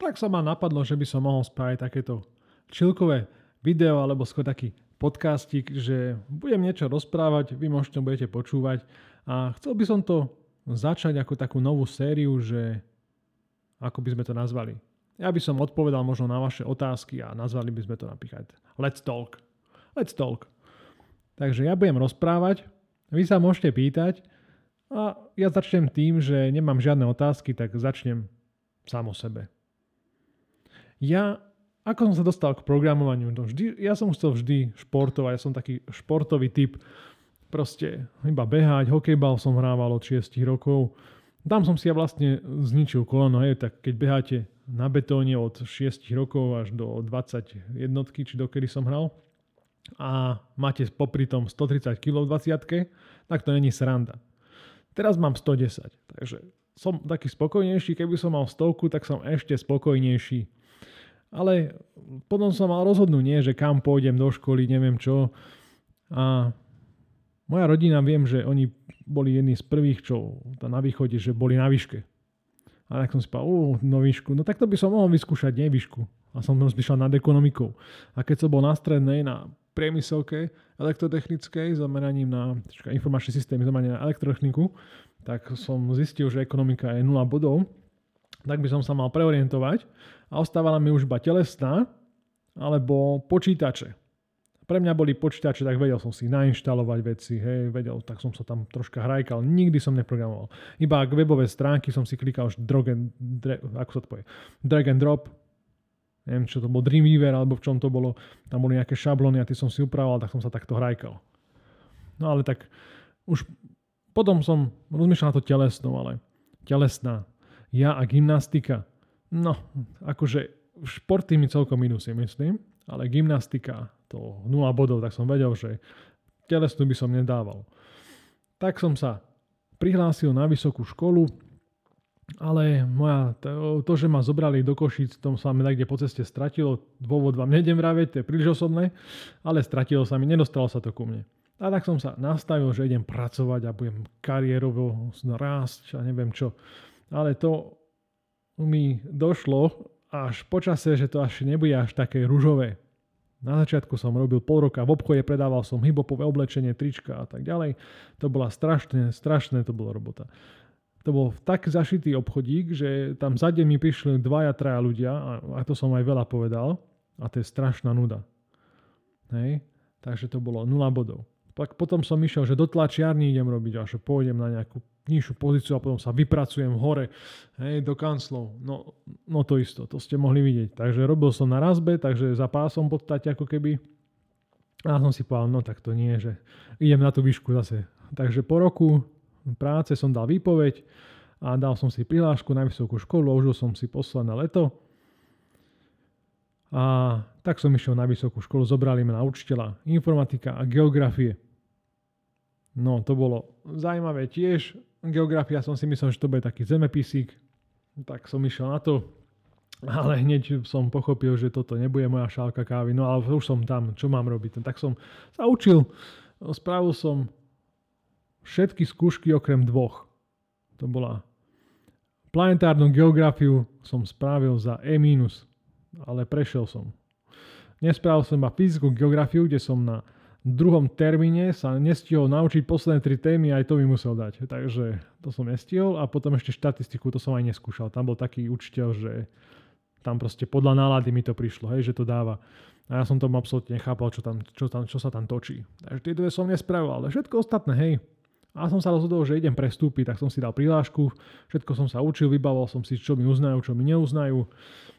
tak sa ma napadlo, že by som mohol spraviť takéto čilkové video alebo skôr taký podcastik, že budem niečo rozprávať, vy možno budete počúvať a chcel by som to začať ako takú novú sériu, že ako by sme to nazvali. Ja by som odpovedal možno na vaše otázky a nazvali by sme to napríklad Let's Talk. Let's Talk. Takže ja budem rozprávať, vy sa môžete pýtať a ja začnem tým, že nemám žiadne otázky, tak začnem sám o sebe. Ja, ako som sa dostal k programovaniu, to vždy, ja som chcel vždy športovať, ja som taký športový typ, proste iba behať, hokejbal som hrával od 6 rokov, tam som si ja vlastne zničil koleno, hej, tak keď beháte na betóne od 6 rokov až do 20 jednotky, či dokedy som hral, a máte popri tom 130 kg v 20 tak to není sranda. Teraz mám 110, takže som taký spokojnejší, keby som mal stovku, tak som ešte spokojnejší ale potom som mal rozhodnúť, nie, že kam pôjdem do školy, neviem čo. A moja rodina, viem, že oni boli jedni z prvých, čo na východe, že boli na výške. A tak som si povedal, no výšku, no tak to by som mohol vyskúšať, nie výšku. A som rozmýšľal nad ekonomikou. A keď som bol na strednej, na priemyselke elektrotechnickej, zameraním na čaká, informačný systém, zameraním na elektrotechniku, tak som zistil, že ekonomika je 0 bodov tak by som sa mal preorientovať a ostávala mi už iba telesná alebo počítače. Pre mňa boli počítače, tak vedel som si nainštalovať veci, hej, vedel, tak som sa tam troška hrajkal, nikdy som neprogramoval. Iba k webové stránky som si klikal už drag and, drag, ako sa to povie, drag and drop, neviem, čo to bol Dreamweaver, alebo v čom to bolo, tam boli nejaké šablóny a ty som si upravoval, tak som sa takto hrajkal. No ale tak už potom som rozmýšľal na to telesnou, ale telesná, ja a gymnastika. No, akože športy mi celkom minus si myslím, ale gymnastika to 0 bodov, tak som vedel, že telesnú by som nedával. Tak som sa prihlásil na vysokú školu, ale moja, to, to, že ma zobrali do Košic, tom sa mi niekde po ceste stratilo. Dôvod vám nedem vraveť, to je príliš osobné, ale stratilo sa mi, nedostalo sa to ku mne. A tak som sa nastavil, že idem pracovať a budem kariérovo rásť a neviem čo. Ale to mi došlo až počase, že to až nebude až také ružové. Na začiatku som robil pol roka v obchode, predával som hibopové oblečenie, trička a tak ďalej. To bola strašné, strašné to bola robota. To bol tak zašitý obchodík, že tam za deň mi prišli dvaja, traja ľudia a, to som aj veľa povedal a to je strašná nuda. Hej? Takže to bolo 0 bodov. Tak potom som išiel, že do tlačiarny idem robiť a že pôjdem na nejakú nižšiu pozíciu a potom sa vypracujem hore, hej, do kanclov. No, no to isto, to ste mohli vidieť. Takže robil som na razbe, takže za pásom v podstate ako keby. A som si povedal, no tak to nie, že idem na tú výšku zase. Takže po roku práce som dal výpoveď a dal som si prihlášku na vysokú školu a užil som si posledné leto. A tak som išiel na vysokú školu, zobrali ma na učiteľa informatika a geografie. No, to bolo zaujímavé tiež. Geografia som si myslel, že to bude taký zemepisík. Tak som išiel na to. Ale hneď som pochopil, že toto nebude moja šálka kávy. No ale už som tam, čo mám robiť? Tak som sa učil. Spravil som všetky skúšky okrem dvoch. To bola planetárnu geografiu som spravil za E-, ale prešiel som. Nespravil som iba fyzickú geografiu, kde som na druhom termíne sa nestihol naučiť posledné tri témy, aj to mi musel dať. Takže to som nestihol a potom ešte štatistiku, to som aj neskúšal. Tam bol taký učiteľ, že tam proste podľa nálady mi to prišlo, hej, že to dáva. A ja som tomu absolútne nechápal, čo, tam, čo, tam, čo sa tam točí. Takže tie dve som nespravil, ale všetko ostatné, hej. A som sa rozhodol, že idem prestúpiť, tak som si dal prihlášku, všetko som sa učil, vybavoval som si, čo mi uznajú, čo mi neuznajú.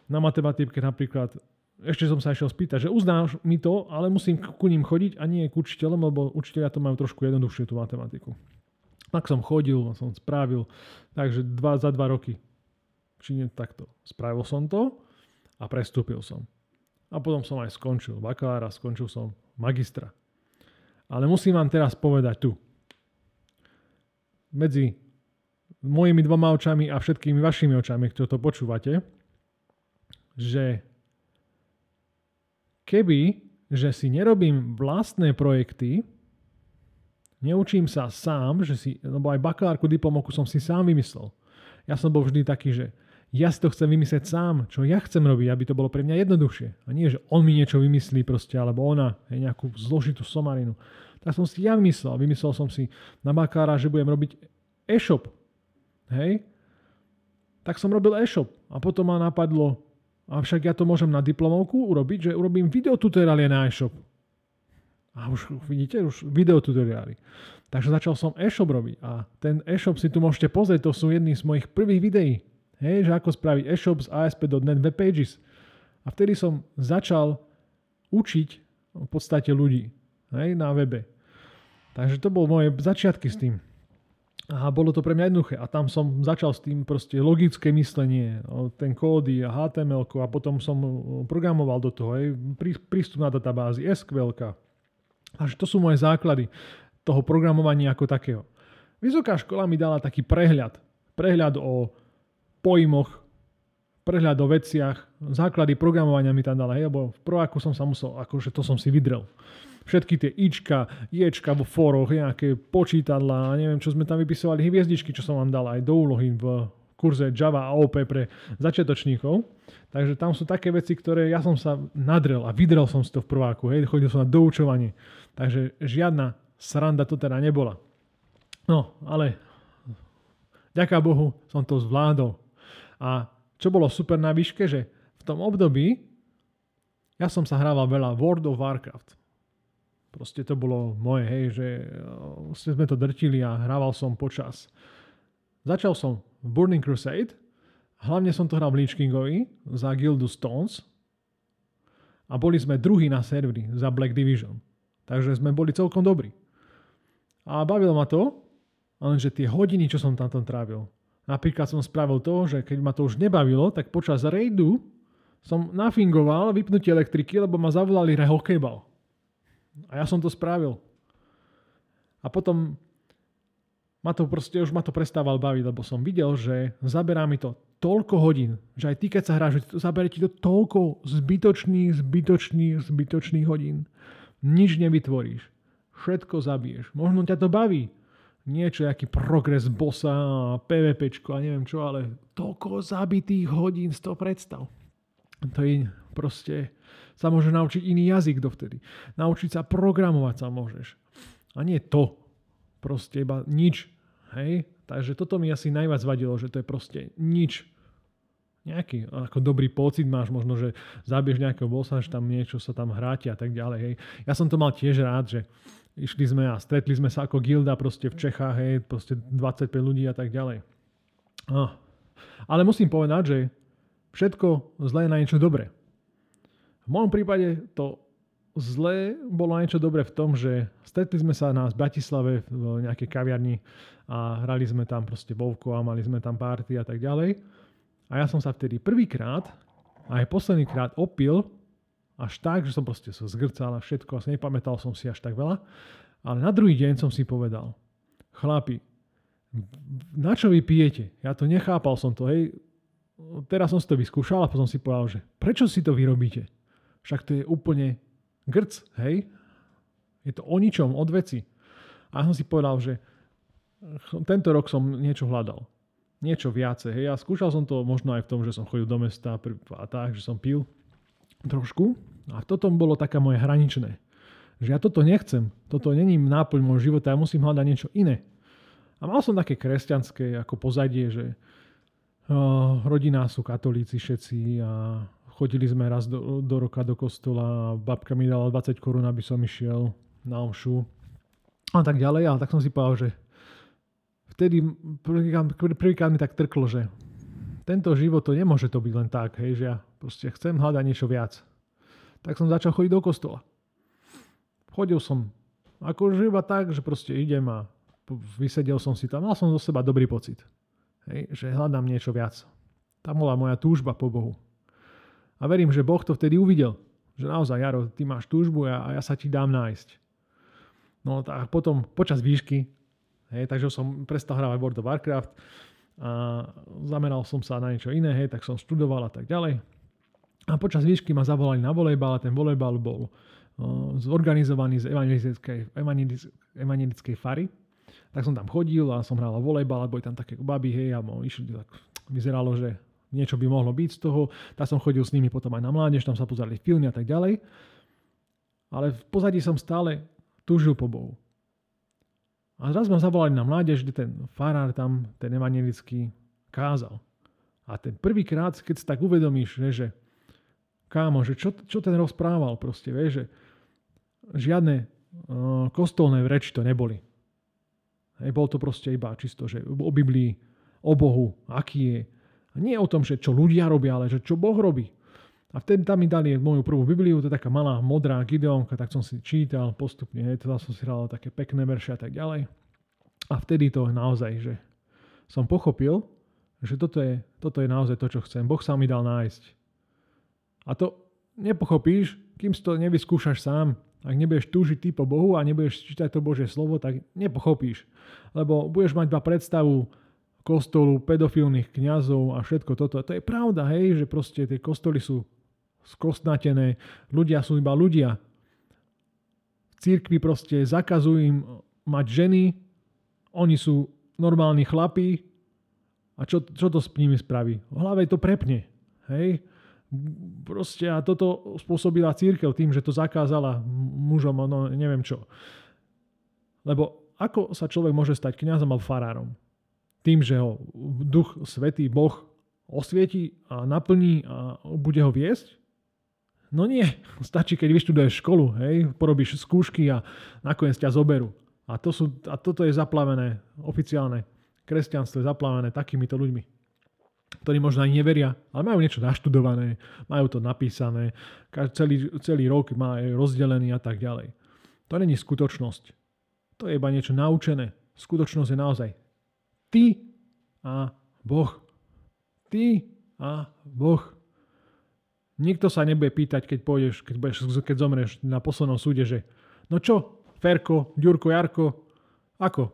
Na matematike napríklad ešte som sa išiel spýtať, že uznáš mi to, ale musím ku ním chodiť a nie k učiteľom, lebo učiteľia to majú trošku jednoduchšie tú matematiku. Tak som chodil, som spravil, takže dva, za dva roky. Či nie takto. Spravil som to a prestúpil som. A potom som aj skončil bakalára, skončil som magistra. Ale musím vám teraz povedať tu. Medzi mojimi dvoma očami a všetkými vašimi očami, ktoré to počúvate, že keby, že si nerobím vlastné projekty, neučím sa sám, že si, lebo aj bakalárku diplomovku som si sám vymyslel. Ja som bol vždy taký, že ja si to chcem vymyslieť sám, čo ja chcem robiť, aby to bolo pre mňa jednoduchšie. A nie, že on mi niečo vymyslí proste, alebo ona, hej, nejakú zložitú somarinu. Tak som si ja vymyslel. Vymyslel som si na bakára, že budem robiť e-shop. Hej? Tak som robil e-shop. A potom ma napadlo, avšak ja to môžem na diplomovku urobiť, že urobím videotutoriály na e-shop. A už vidíte, už videotutoriály. Takže začal som e-shop robiť. A ten e-shop si tu môžete pozrieť, to sú jedny z mojich prvých videí. Hej, že ako spraviť e-shop z ASP.NET Web Pages. A vtedy som začal učiť v podstate ľudí hej, na webe. Takže to bol moje začiatky s tým. A bolo to pre mňa jednoduché. A tam som začal s tým proste logické myslenie, ten kódy a HTML a potom som programoval do toho, hej, prístup na databázy, SQL. Takže to sú moje základy toho programovania ako takého. Vysoká škola mi dala taký prehľad. Prehľad o pojmoch, prehľad o veciach, základy programovania mi tam dala, hej, lebo v prváku som sa musel, akože to som si vydrel. Všetky tie ička, ječka vo foroch, nejaké počítadla, neviem, čo sme tam vypisovali, hviezdičky, čo som vám dal aj do úlohy v kurze Java a OP pre začiatočníkov. Takže tam sú také veci, ktoré ja som sa nadrel a vydrel som si to v prváku, hej, chodil som na doučovanie. Takže žiadna sranda to teda nebola. No, ale ďaká Bohu som to zvládol. A čo bolo super na výške, že v tom období ja som sa hrával veľa World of Warcraft. Proste to bolo moje, hej, že vlastne sme to drtili a hrával som počas. Začal som v Burning Crusade, hlavne som to hral v Lich Kingovi za Guildu Stones a boli sme druhý na serveri za Black Division. Takže sme boli celkom dobrí. A bavilo ma to, lenže tie hodiny, čo som tam trávil, Napríklad som spravil to, že keď ma to už nebavilo, tak počas rejdu som nafingoval vypnutie elektriky, lebo ma zavolali rehokejbal. A ja som to spravil. A potom ma to proste, už ma to prestával baviť, lebo som videl, že zaberá mi to toľko hodín, že aj ty, keď sa hráš, zaberie ti to toľko zbytočných, zbytočných, zbytočných hodín. Nič nevytvoríš. Všetko zabiješ. Možno ťa to baví, niečo, aký progres bossa PvPčko a neviem čo, ale toľko zabitých hodín z toho predstav. To je proste, sa môže naučiť iný jazyk dovtedy. Naučiť sa programovať sa môžeš. A nie to. Proste iba nič. Hej? Takže toto mi asi najviac vadilo, že to je proste nič. Nejaký ako dobrý pocit máš, možno, že zabiješ nejakého bossa, že tam niečo sa tam hráti a tak ďalej. Hej. Ja som to mal tiež rád, že Išli sme a stretli sme sa ako gilda proste v Čechách, hej, proste 25 ľudí a tak ďalej. No. Ale musím povedať, že všetko zlé na niečo dobré. V môjom prípade to zlé bolo niečo dobré v tom, že stretli sme sa na Bratislave v nejakej kaviarni a hrali sme tam proste bovko a mali sme tam party a tak ďalej. A ja som sa vtedy prvýkrát a aj posledný krát opil až tak, že som proste sa zgrcal a všetko, asi nepamätal som si až tak veľa. Ale na druhý deň som si povedal, chlapi, na čo vy pijete? Ja to nechápal som to, hej. Teraz som si to vyskúšal a potom si povedal, že prečo si to vyrobíte? Však to je úplne grc, hej. Je to o ničom, od veci. A ja som si povedal, že tento rok som niečo hľadal. Niečo viacej. Hej. A skúšal som to možno aj v tom, že som chodil do mesta a tak, že som pil trošku. A toto bolo také moje hraničné. Že ja toto nechcem. Toto není náplň môjho života, ja musím hľadať niečo iné. A mal som také kresťanské ako pozadie, že uh, rodina sú katolíci všetci a chodili sme raz do, do roka do kostola a babka mi dala 20 korún, aby som išiel na omšu a tak ďalej. Ale tak som si povedal, že vtedy prvýkrát, prvýkrát mi tak trklo, že tento život to nemôže to byť len tak, hej, že ja proste chcem hľadať niečo viac tak som začal chodiť do kostola. Chodil som akože iba tak, že proste idem a vysedel som si tam. Mal som zo seba dobrý pocit. Hej, že hľadám niečo viac. Tam bola moja túžba po Bohu. A verím, že Boh to vtedy uvidel. Že naozaj, Jaro, ty máš túžbu a ja sa ti dám nájsť. No a potom počas výšky, hej, takže som prestal hrávať World of Warcraft a zameral som sa na niečo iné, hej, tak som študoval a tak ďalej. A počas výšky ma zavolali na volejbal a ten volejbal bol zorganizovaný z evangelickej fary. Tak som tam chodil a som hral volejbal a boli tam také baby, hej, a išli, tak vyzeralo, že niečo by mohlo byť z toho. Tak som chodil s nimi potom aj na mládež, tam sa pozerali filmy a tak ďalej. Ale v pozadí som stále túžil po Bohu. A zraz ma zavolali na mládež, kde ten farár tam, ten evangelický, kázal. A ten prvýkrát, keď si tak uvedomíš, že, že kámo, že čo, čo ten rozprával proste, vieš, že žiadne uh, kostolné reči to neboli. Hej, bol to proste iba čisto, že o Biblii, o Bohu, aký je. A nie o tom, že čo ľudia robia, ale že čo Boh robí. A vtedy tam mi dali moju prvú Bibliu, to je taká malá modrá Gideonka, tak som si čítal postupne, hej, teda som si hral také pekné verše a tak ďalej. A vtedy to naozaj, že som pochopil, že toto je, toto je naozaj to, čo chcem. Boh sa mi dal nájsť. A to nepochopíš, kým si to nevyskúšaš sám. Ak nebudeš túžiť ty po Bohu a nebudeš čítať to Božie slovo, tak nepochopíš. Lebo budeš mať iba predstavu kostolu, pedofilných kňazov a všetko toto. To je pravda, hej, že proste tie kostoly sú skostnatené, ľudia sú iba ľudia. V církvi proste zakazujú im mať ženy, oni sú normálni chlapí a čo, čo to s nimi spraví? V hlave to prepne. Hej? Proste a toto spôsobila církev tým, že to zakázala mužom, no neviem čo. Lebo ako sa človek môže stať kňazom alebo farárom? Tým, že ho duch svetý Boh osvieti a naplní a bude ho viesť? No nie, stačí, keď vyštuduješ školu, hej, porobíš skúšky a nakoniec ťa zoberú. A, to sú, a toto je zaplavené, oficiálne. Kresťanstvo je zaplavené takýmito ľuďmi, ktorí možno aj neveria, ale majú niečo naštudované, majú to napísané, celý, celý rok má rozdelený a tak ďalej. To není skutočnosť. To je iba niečo naučené. Skutočnosť je naozaj ty a Boh. Ty a Boh. Nikto sa nebude pýtať, keď pôjdeš, keď, budeš, keď zomreš na poslednom súde, že no čo, Ferko, Ďurko, Jarko, ako?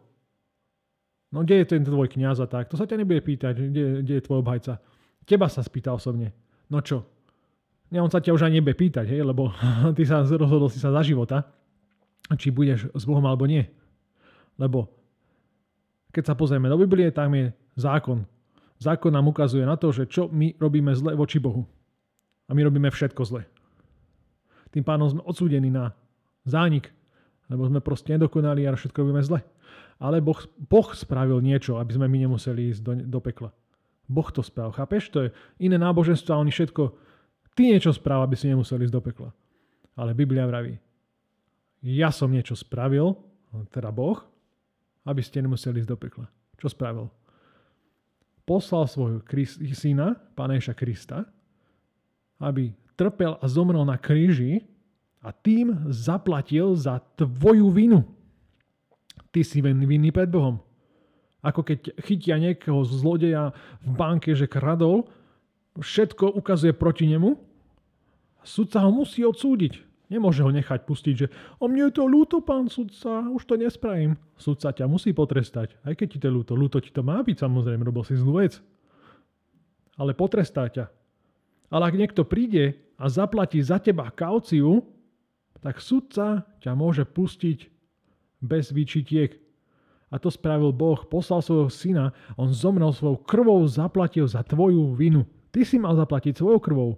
No kde je ten tvoj kniaz a tak? To sa ťa nebude pýtať, kde, kde je tvoj obhajca. Teba sa spýta osobne. No čo? Ja, on sa ťa už ani nebude pýtať, hej, lebo ty sa rozhodol si sa za života, či budeš s Bohom alebo nie. Lebo keď sa pozrieme do Biblie, tam je zákon. Zákon nám ukazuje na to, že čo my robíme zle voči Bohu. A my robíme všetko zle. Tým pánom sme odsúdení na zánik, lebo sme proste nedokonali a všetko robíme zle. Ale boh, boh spravil niečo, aby sme my nemuseli ísť do, do pekla. Boh to spravil. Chápeš? To je iné náboženstvo a oni všetko... Ty niečo správ, aby si nemuseli ísť do pekla. Ale Biblia vraví, ja som niečo spravil, teda Boh, aby ste nemuseli ísť do pekla. Čo spravil? Poslal svojho syna, Pána Krista, aby trpel a zomrel na kríži a tým zaplatil za tvoju vinu. Ty si vinný pred Bohom. Ako keď chytia niekoho zlodeja v banke, že kradol, všetko ukazuje proti nemu, sudca ho musí odsúdiť. Nemôže ho nechať pustiť, že o mne je to ľúto, pán sudca, už to nespravím. Sudca ťa musí potrestať, aj keď ti to ľúto. Ľúto ti to má byť, samozrejme, robil si zlú vec. Ale potrestá ťa. Ale ak niekto príde a zaplatí za teba kauciu, tak sudca ťa môže pustiť bez výčitiek. A to spravil Boh, poslal svojho syna, on zomrel svojou krvou, zaplatil za tvoju vinu. Ty si mal zaplatiť svojou krvou,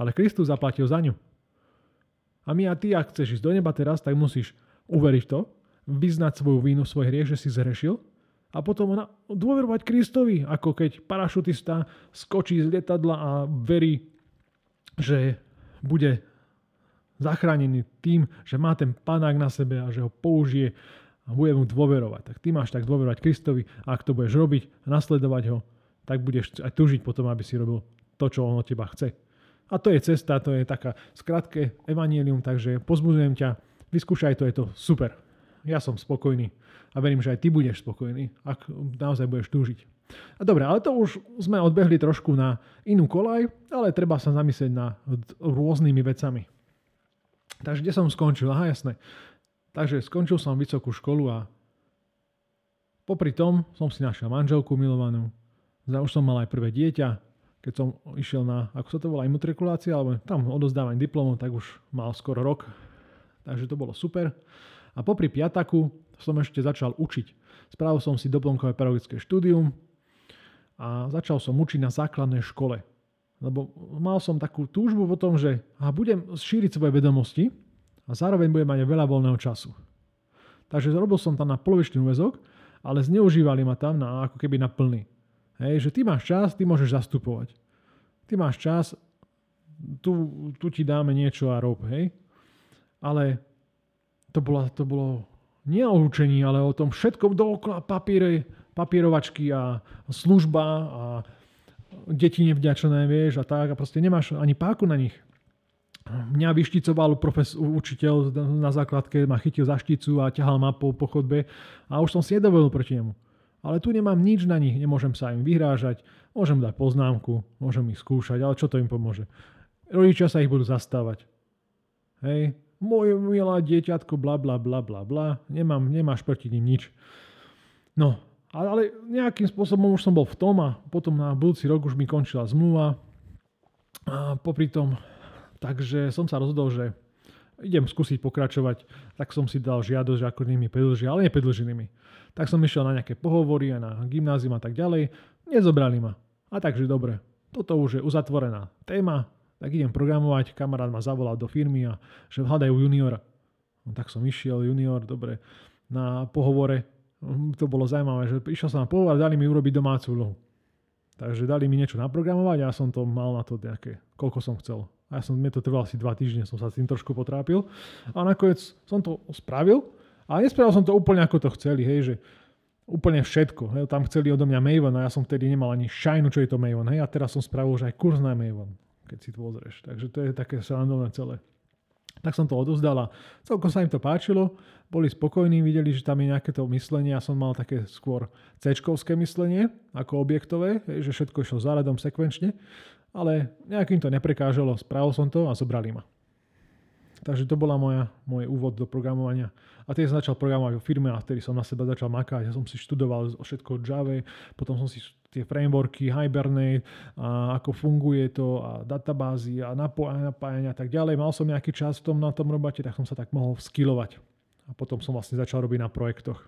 ale Kristus zaplatil za ňu. A my a ty, ak chceš ísť do neba teraz, tak musíš uveriť to, vyznať svoju vínu, svoj hriech, že si zrešil a potom dôverovať Kristovi, ako keď parašutista skočí z lietadla a verí že bude zachránený tým, že má ten panák na sebe a že ho použije a bude mu dôverovať. Tak ty máš tak dôverovať Kristovi a ak to budeš robiť nasledovať ho, tak budeš aj tužiť potom, aby si robil to, čo on od teba chce. A to je cesta, to je taká skratké evanielium, takže pozbudzujem ťa, vyskúšaj to, je to super. Ja som spokojný a verím, že aj ty budeš spokojný, ak naozaj budeš túžiť. Dobre, ale to už sme odbehli trošku na inú kolaj, ale treba sa zamyslieť na rôznymi vecami. Takže kde som skončil? Aha, jasné. Takže skončil som vysokú školu a popri tom som si našiel manželku milovanú. Už som mal aj prvé dieťa. Keď som išiel na, ako sa to volá, imutrikulácia, alebo tam odozdávanie diplomov, tak už mal skoro rok. Takže to bolo super. A popri piataku som ešte začal učiť. Spravil som si doplnkové pedagogické štúdium, a začal som učiť na základnej škole. Lebo mal som takú túžbu o tom, že a budem šíriť svoje vedomosti a zároveň budem mať veľa voľného času. Takže robil som tam na polovičný úvezok, ale zneužívali ma tam na, ako keby na plný. Hej, že ty máš čas, ty môžeš zastupovať. Ty máš čas, tu, tu ti dáme niečo a rob, hej. Ale to bolo, to bolo nie o učení, ale o tom všetkom dookola papiere, papierovačky a služba a deti nevďačné, vieš, a tak. A proste nemáš ani páku na nich. Mňa vyšticoval profes, učiteľ na základke, ma chytil za šticu a ťahal ma po, po chodbe a už som si nedovolil proti nemu. Ale tu nemám nič na nich, nemôžem sa im vyhrážať, môžem dať poznámku, môžem ich skúšať, ale čo to im pomôže? Rodičia sa ich budú zastávať. Hej, moje milá dieťatko, bla bla bla bla bla, nemám, nemáš proti ním nič. No, ale nejakým spôsobom už som bol v tom a potom na budúci rok už mi končila zmluva. A popri tom, takže som sa rozhodol, že idem skúsiť pokračovať, tak som si dal žiadosť ako nimi predlžia, ale nepredlženými. Tak som išiel na nejaké pohovory a na gymnázium a tak ďalej. Nezobrali ma. A takže dobre, toto už je uzatvorená téma, tak idem programovať, kamarát ma zavolal do firmy a že hľadajú juniora. No, tak som išiel, junior, dobre, na pohovore to bolo zaujímavé, že išiel som na pohovor a dali mi urobiť domácu úlohu. Takže dali mi niečo naprogramovať a ja som to mal na to nejaké, koľko som chcel. A ja som, mne to trvalo asi dva týždne, som sa s tým trošku potrápil. A nakoniec som to spravil, a nespravil som to úplne ako to chceli, hej, že úplne všetko. Hej, tam chceli odo mňa Maven a ja som vtedy nemal ani šajnu, čo je to Maven. Hej, a teraz som spravil už aj kurz na Maven, keď si to pozrieš. Takže to je také srandovné celé. Tak som to odozdal a celkom sa im to páčilo, boli spokojní, videli, že tam je nejaké to myslenie. Ja som mal také skôr c myslenie ako objektové, že všetko išlo záradom sekvenčne, ale nejakým to neprekážalo, spravil som to a zobrali ma. Takže to bola moja, môj úvod do programovania. A tiež som začal programovať vo firme a vtedy som na seba začal makať. Ja som si študoval všetko o Java, potom som si tie frameworky, Hibernate, a ako funguje to a databázy a napájania a tak ďalej. Mal som nejaký čas v tom, na tom robote, tak som sa tak mohol skillovať. A potom som vlastne začal robiť na projektoch.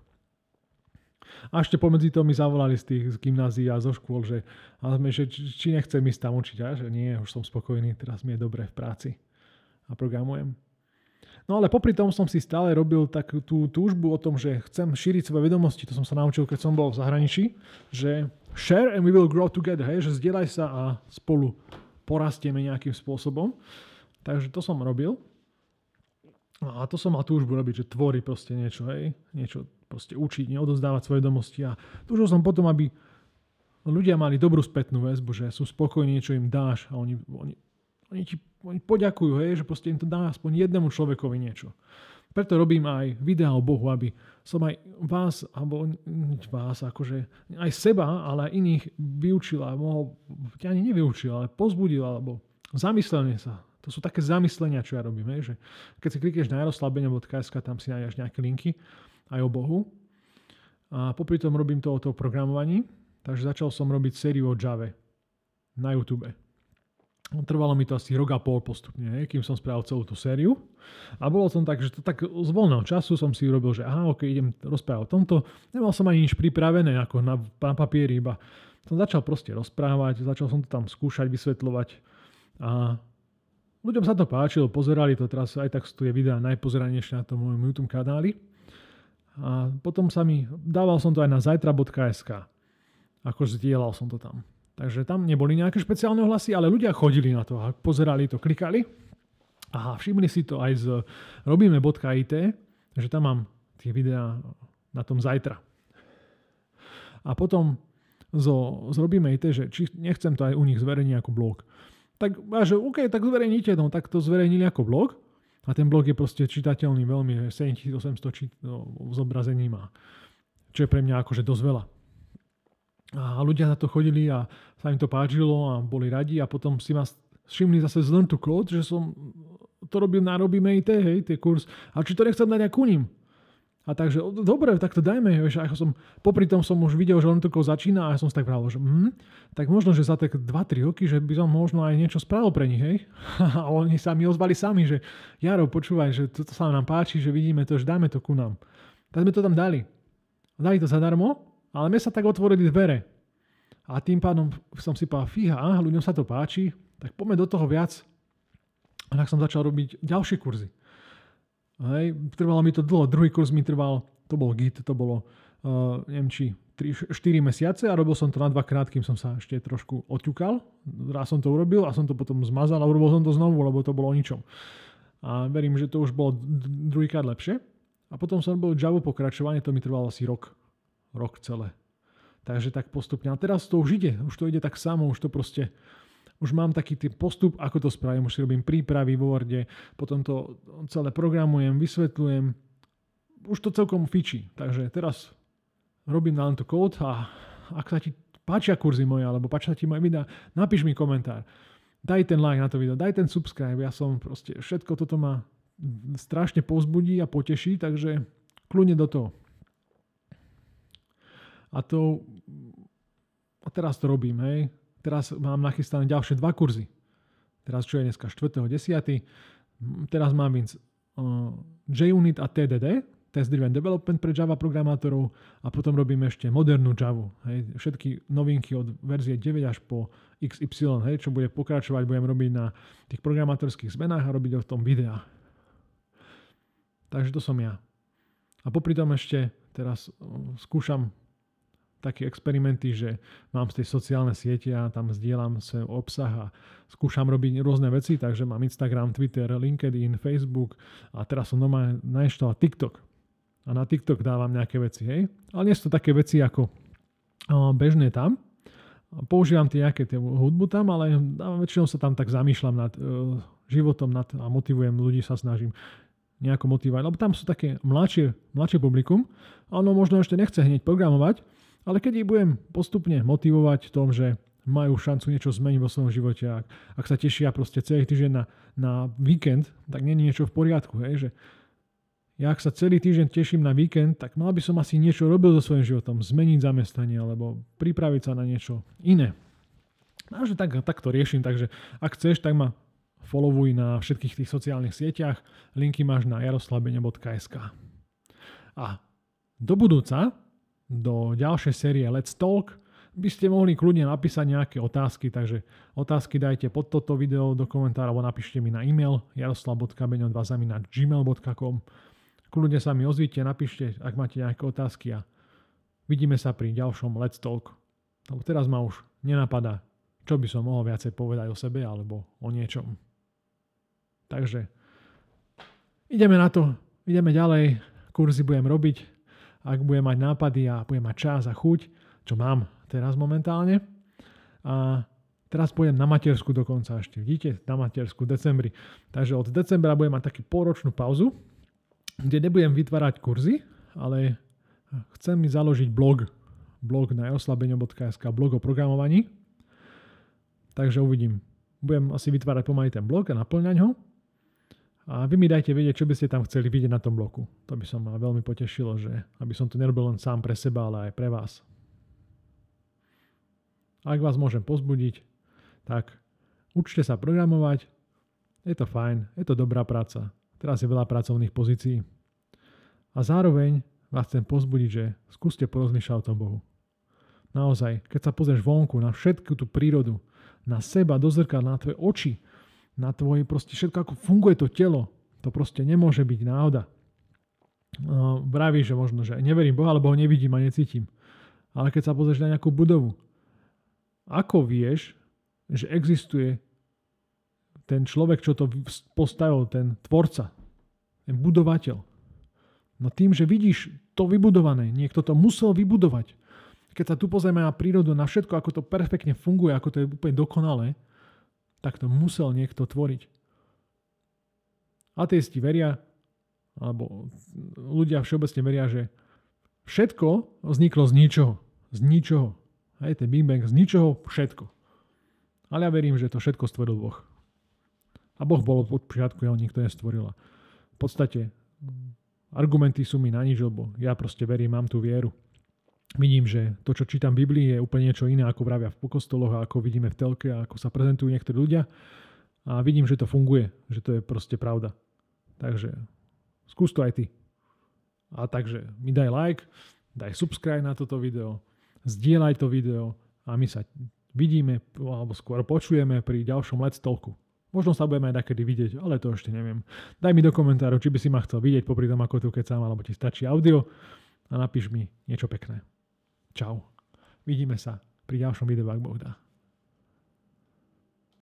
A ešte pomedzi to mi zavolali z tých z gymnázií a zo škôl, že, že či nechcem ísť tam učiť. A že nie, už som spokojný, teraz mi je dobre v práci a programujem. No ale popri tom som si stále robil takú tú túžbu o tom, že chcem šíriť svoje vedomosti. To som sa naučil, keď som bol v zahraničí, že share and we will grow together, hej, že zdieľaj sa a spolu porastieme nejakým spôsobom. Takže to som robil. A to som mal túžbu robiť, že tvorí proste niečo, hej, niečo proste učiť, neodozdávať svoje vedomosti. A túžil som potom, aby ľudia mali dobrú spätnú väzbu, že sú spokojní, niečo im dáš a oni, oni oni ti oni poďakujú, hej, že proste im to dá aspoň jednému človekovi niečo. Preto robím aj videá o Bohu, aby som aj vás, alebo vás, akože aj seba, ale aj iných vyučil a mohol, ťa ani nevyučil, ale pozbudil, alebo zamyslenie sa. To sú také zamyslenia, čo ja robím. Hej, že keď si klikneš na jaroslabenia.sk, tam si nájdeš nejaké linky aj o Bohu. A popri tom robím to o tom programovaní, takže začal som robiť sériu o Java na YouTube. Trvalo mi to asi rok a pol postupne, kým som spravil celú tú sériu. A bolo som tak, že to tak z voľného času som si urobil, že aha, ok, idem rozprávať o tomto. Nemal som ani nič pripravené ako na, na papieri, iba som začal proste rozprávať, začal som to tam skúšať, vysvetľovať. A ľuďom sa to páčilo, pozerali to, teraz aj tak sú tie videá najpozeranejšie na tom môjom YouTube kanáli. A potom sa mi, dával som to aj na zajtra.sk. Ako zdieľal som to tam. Takže tam neboli nejaké špeciálne hlasy, ale ľudia chodili na to a pozerali to, klikali. A všimli si to aj z robíme.it, že tam mám tie videá na tom zajtra. A potom zo, zrobíme IT, že či nechcem to aj u nich zverejniť ako blog. Tak a že OK, tak zverejnite, no tak to zverejnili ako blog a ten blog je proste čitateľný veľmi, 7800 čít, no, zobrazení má. Čo je pre mňa akože dosť veľa. A ľudia na to chodili a sa im to páčilo a boli radi a potom si ma všimli zase z Learn to Code, že som to robil na Robíme IT, hej, tie kurz. A či to nechcem dať aj ku ním. A takže, dobre, tak to dajme. Vieš, ako som, popri tom som už videl, že Learn to začína a ja som si tak pravil, že hm, tak možno, že za tak 2-3 roky, že by som možno aj niečo spravil pre nich, hej. A oni sa mi ozvali sami, že Jaro, počúvaj, že toto sa nám páči, že vidíme to, že dáme to ku nám. Tak sme to tam dali. Dali to zadarmo ale mne sa tak otvorili dvere. A tým pádom som si povedal, fíha, ľuďom sa to páči, tak poďme do toho viac. A tak som začal robiť ďalšie kurzy. Hej, trvalo mi to dlho, druhý kurz mi trval, to bol GIT, to bolo, uh, neviem či 3, 4 mesiace a robil som to na dvakrát, kým som sa ešte trošku oťukal. Raz som to urobil a som to potom zmazal a urobil som to znovu, lebo to bolo o ničom. A verím, že to už bolo druhýkrát lepšie. A potom som robil Java pokračovanie, to mi trvalo asi rok. Rok celé. Takže tak postupne. A teraz to už ide, už to ide tak samo, už to proste, už mám taký tý postup, ako to spravím, už si robím prípravy vo Worde, potom to celé programujem, vysvetľujem, už to celkom fičí. Takže teraz robím na to kód a ak sa ti páčia kurzy moje, alebo páčia ti moje videa, napíš mi komentár. Daj ten like na to video, daj ten subscribe, ja som proste, všetko toto ma strašne pozbudí a poteší, takže kľudne do toho. A to... A teraz to robím, hej. Teraz mám nachystané ďalšie dva kurzy. Teraz čo je dneska 4.10. Teraz mám víc uh, JUnit a TDD, Test Driven Development pre Java programátorov a potom robím ešte modernú Java. Hej. Všetky novinky od verzie 9 až po XY, hej, čo bude pokračovať, budem robiť na tých programátorských zmenách a robiť o tom videá. Takže to som ja. A popri tom ešte teraz skúšam také experimenty, že mám z tej sociálne siete a tam zdieľam sa obsah a skúšam robiť rôzne veci, takže mám Instagram, Twitter, LinkedIn, Facebook a teraz som normálne nainštaloval TikTok. A na TikTok dávam nejaké veci, hej. Ale nie sú to také veci ako bežné tam. Používam tie nejaké tie hudbu tam, ale väčšinou sa tam tak zamýšľam nad uh, životom nad, a motivujem ľudí, sa snažím nejako motivovať. Lebo tam sú také mladšie, mladšie publikum ono možno ešte nechce hneď programovať, ale keď ich budem postupne motivovať v tom, že majú šancu niečo zmeniť vo svojom živote, ak, ak sa tešia proste celý týždeň na, na víkend, tak není niečo v poriadku. Hej? Že ja ak sa celý týždeň teším na víkend, tak mal by som asi niečo robil so svojím životom, zmeniť zamestnanie alebo pripraviť sa na niečo iné. Takže tak, tak to riešim, takže ak chceš, tak ma followuj na všetkých tých sociálnych sieťach, linky máš na jaroslabene.sk. A do budúca do ďalšej série Let's Talk by ste mohli kľudne napísať nejaké otázky, takže otázky dajte pod toto video do komentára alebo napíšte mi na e-mail jaroslav.beňo2 Kľudne sa mi ozvite, napíšte, ak máte nejaké otázky a vidíme sa pri ďalšom Let's Talk. Lebo teraz ma už nenapadá, čo by som mohol viacej povedať o sebe alebo o niečom. Takže ideme na to, ideme ďalej, kurzy budem robiť, ak budem mať nápady a budem mať čas a chuť, čo mám teraz momentálne. A teraz pôjdem na matersku dokonca ešte. Vidíte, na matersku v decembri. Takže od decembra budem mať takú pôročnú pauzu, kde nebudem vytvárať kurzy, ale chcem mi založiť blog. Blog na oslabeňo.sk, blog o programovaní. Takže uvidím. Budem asi vytvárať pomaly ten blog a naplňať ho. A vy mi dajte vedieť, čo by ste tam chceli vidieť na tom bloku. To by som ma veľmi potešilo, že aby som to nerobil len sám pre seba, ale aj pre vás. Ak vás môžem pozbudiť, tak učte sa programovať. Je to fajn, je to dobrá práca. Teraz je veľa pracovných pozícií. A zároveň vás chcem pozbudiť, že skúste porozmýšľať o tom Bohu. Naozaj, keď sa pozrieš vonku na všetku tú prírodu, na seba, do zrkadla, na tvoje oči, na tvoje proste všetko, ako funguje to telo. To proste nemôže byť náhoda. No, vraví, že možno, že neverím Boha, alebo ho nevidím a necítim. Ale keď sa pozrieš na nejakú budovu, ako vieš, že existuje ten človek, čo to postavil, ten tvorca, ten budovateľ. No tým, že vidíš to vybudované, niekto to musel vybudovať. Keď sa tu pozrieme na prírodu, na všetko, ako to perfektne funguje, ako to je úplne dokonalé, tak to musel niekto tvoriť. Ateisti veria, alebo ľudia všeobecne veria, že všetko vzniklo z ničoho. Z ničoho. Hej, ten Big Bang z ničoho všetko. Ale ja verím, že to všetko stvoril Boh. A Boh bol od počiatku, jeho nikto nestvoril. V podstate argumenty sú mi na nič, lebo ja proste verím, mám tú vieru vidím, že to, čo čítam v Biblii, je úplne niečo iné, ako vravia v pokostoloch a ako vidíme v telke a ako sa prezentujú niektorí ľudia. A vidím, že to funguje, že to je proste pravda. Takže skús to aj ty. A takže mi daj like, daj subscribe na toto video, zdieľaj to video a my sa vidíme, alebo skôr počujeme pri ďalšom Let's Talku. Možno sa budeme aj takedy vidieť, ale to ešte neviem. Daj mi do komentárov, či by si ma chcel vidieť popri tom, ako tu kecám, alebo ti stačí audio a napíš mi niečo pekné. Čau. Vidíme sa pri ďalšom videu, ak Boh dá.